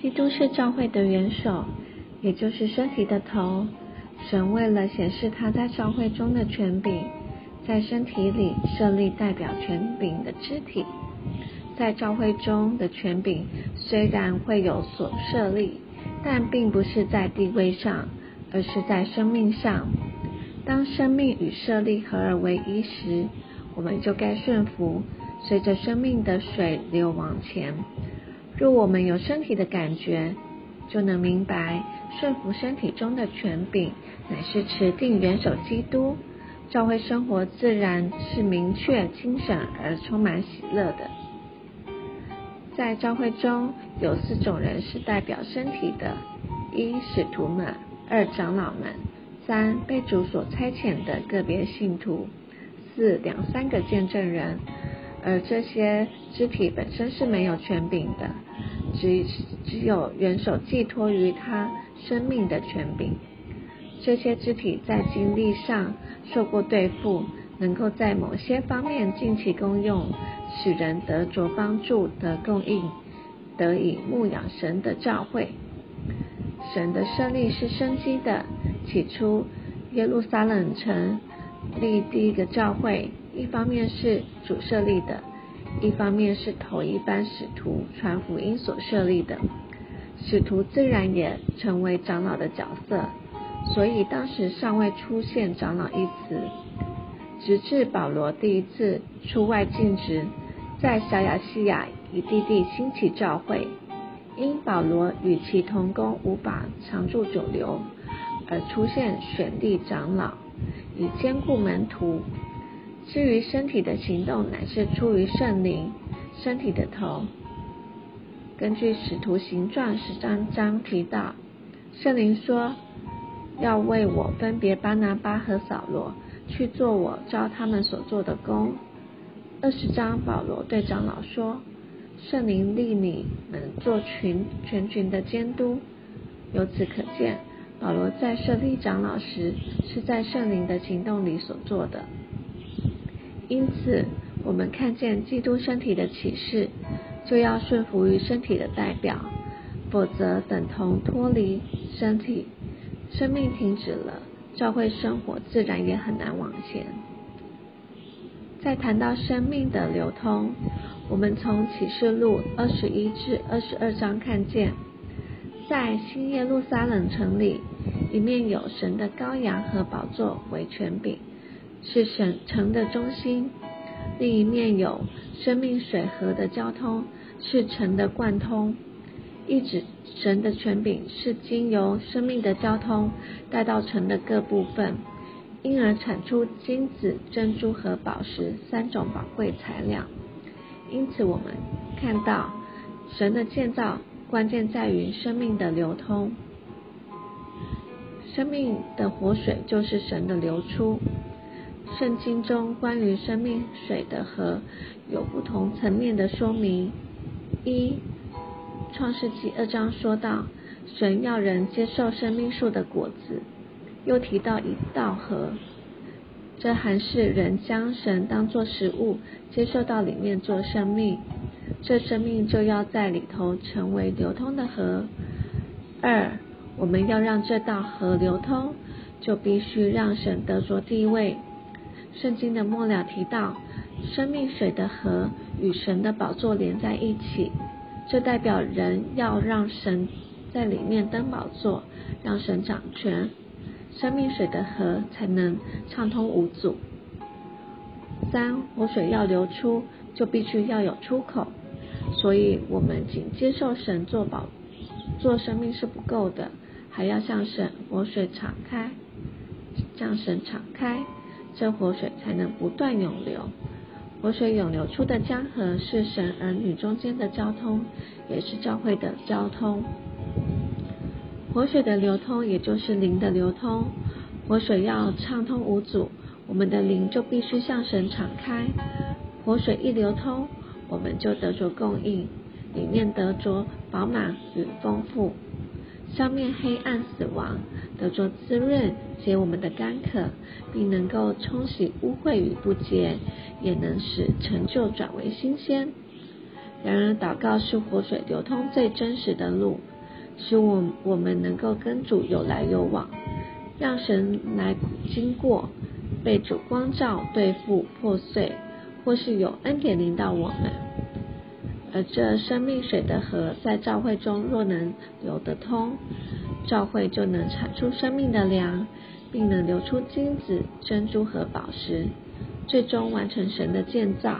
基督是教会的元首，也就是身体的头。神为了显示他在教会中的权柄，在身体里设立代表权柄的肢体。在教会中的权柄虽然会有所设立，但并不是在地位上，而是在生命上。当生命与设立合而为一时，我们就该顺服，随着生命的水流往前。若我们有身体的感觉，就能明白顺服身体中的权柄，乃是持定元首基督。教会生活自然是明确、精神而充满喜乐的。在教会中有四种人是代表身体的：一、使徒们；二、长老们；三、被主所差遣的个别信徒；四、两三个见证人。而这些肢体本身是没有权柄的，只只有元首寄托于他生命的权柄。这些肢体在经历上受过对付，能够在某些方面尽其功用。使人得着帮助的供应，得以牧养神的教会。神的胜利是生机的。起初，耶路撒冷城立第一个教会，一方面是主设立的，一方面是头一班使徒传福音所设立的。使徒自然也成为长老的角色，所以当时尚未出现长老一词。直至保罗第一次出外尽职，在小亚细亚一地地兴起教会，因保罗与其同工无法长驻久留，而出现选立长老，以兼顾门徒。至于身体的行动，乃是出于圣灵，身体的头。根据使徒行传十三章提到，圣灵说要为我分别巴拿巴和扫罗。去做我教他们所做的工。二十章，保罗对长老说：“圣灵立你们做群全群的监督。”由此可见，保罗在设立长老时，是在圣灵的行动里所做的。因此，我们看见基督身体的启示，就要顺服于身体的代表，否则等同脱离身体，生命停止了。教会生活自然也很难往前。在谈到生命的流通，我们从启示录二十一至二十二章看见，在新耶路撒冷城里，一面有神的羔羊和宝座为权柄，是神城的中心；另一面有生命水河的交通，是城的贯通。一指神的权柄是经由生命的交通带到城的各部分，因而产出金子、珍珠和宝石三种宝贵材料。因此，我们看到神的建造关键在于生命的流通。生命的活水就是神的流出。圣经中关于生命水的河有不同层面的说明。一创世纪二章说到，神要人接受生命树的果子，又提到一道河，这还是人将神当作食物，接受到里面做生命，这生命就要在里头成为流通的河。二，我们要让这道河流通，就必须让神得着地位。圣经的末了提到，生命水的河与神的宝座连在一起。这代表人要让神在里面登宝座，让神掌权，生命水的河才能畅通无阻。三，活水要流出，就必须要有出口，所以我们仅接受神做宝做生命是不够的，还要向神活水敞开，向神敞开，这活水才能不断涌流。活水涌流出的江河是神儿女中间的交通，也是教会的交通。活水的流通，也就是灵的流通。活水要畅通无阻，我们的灵就必须向神敞开。活水一流通，我们就得着供应，里面得着饱满与丰富。消灭黑暗死亡，得着滋润，解我们的干渴，并能够冲洗污秽与不洁，也能使成就转为新鲜。然而，祷告是活水流通最真实的路，使我我们能够跟主有来有往，让神来经过，被主光照、对付、破碎，或是有恩典临到我们。而这生命水的河，在教会中若能流得通，教会就能产出生命的粮，并能流出金子、珍珠和宝石，最终完成神的建造。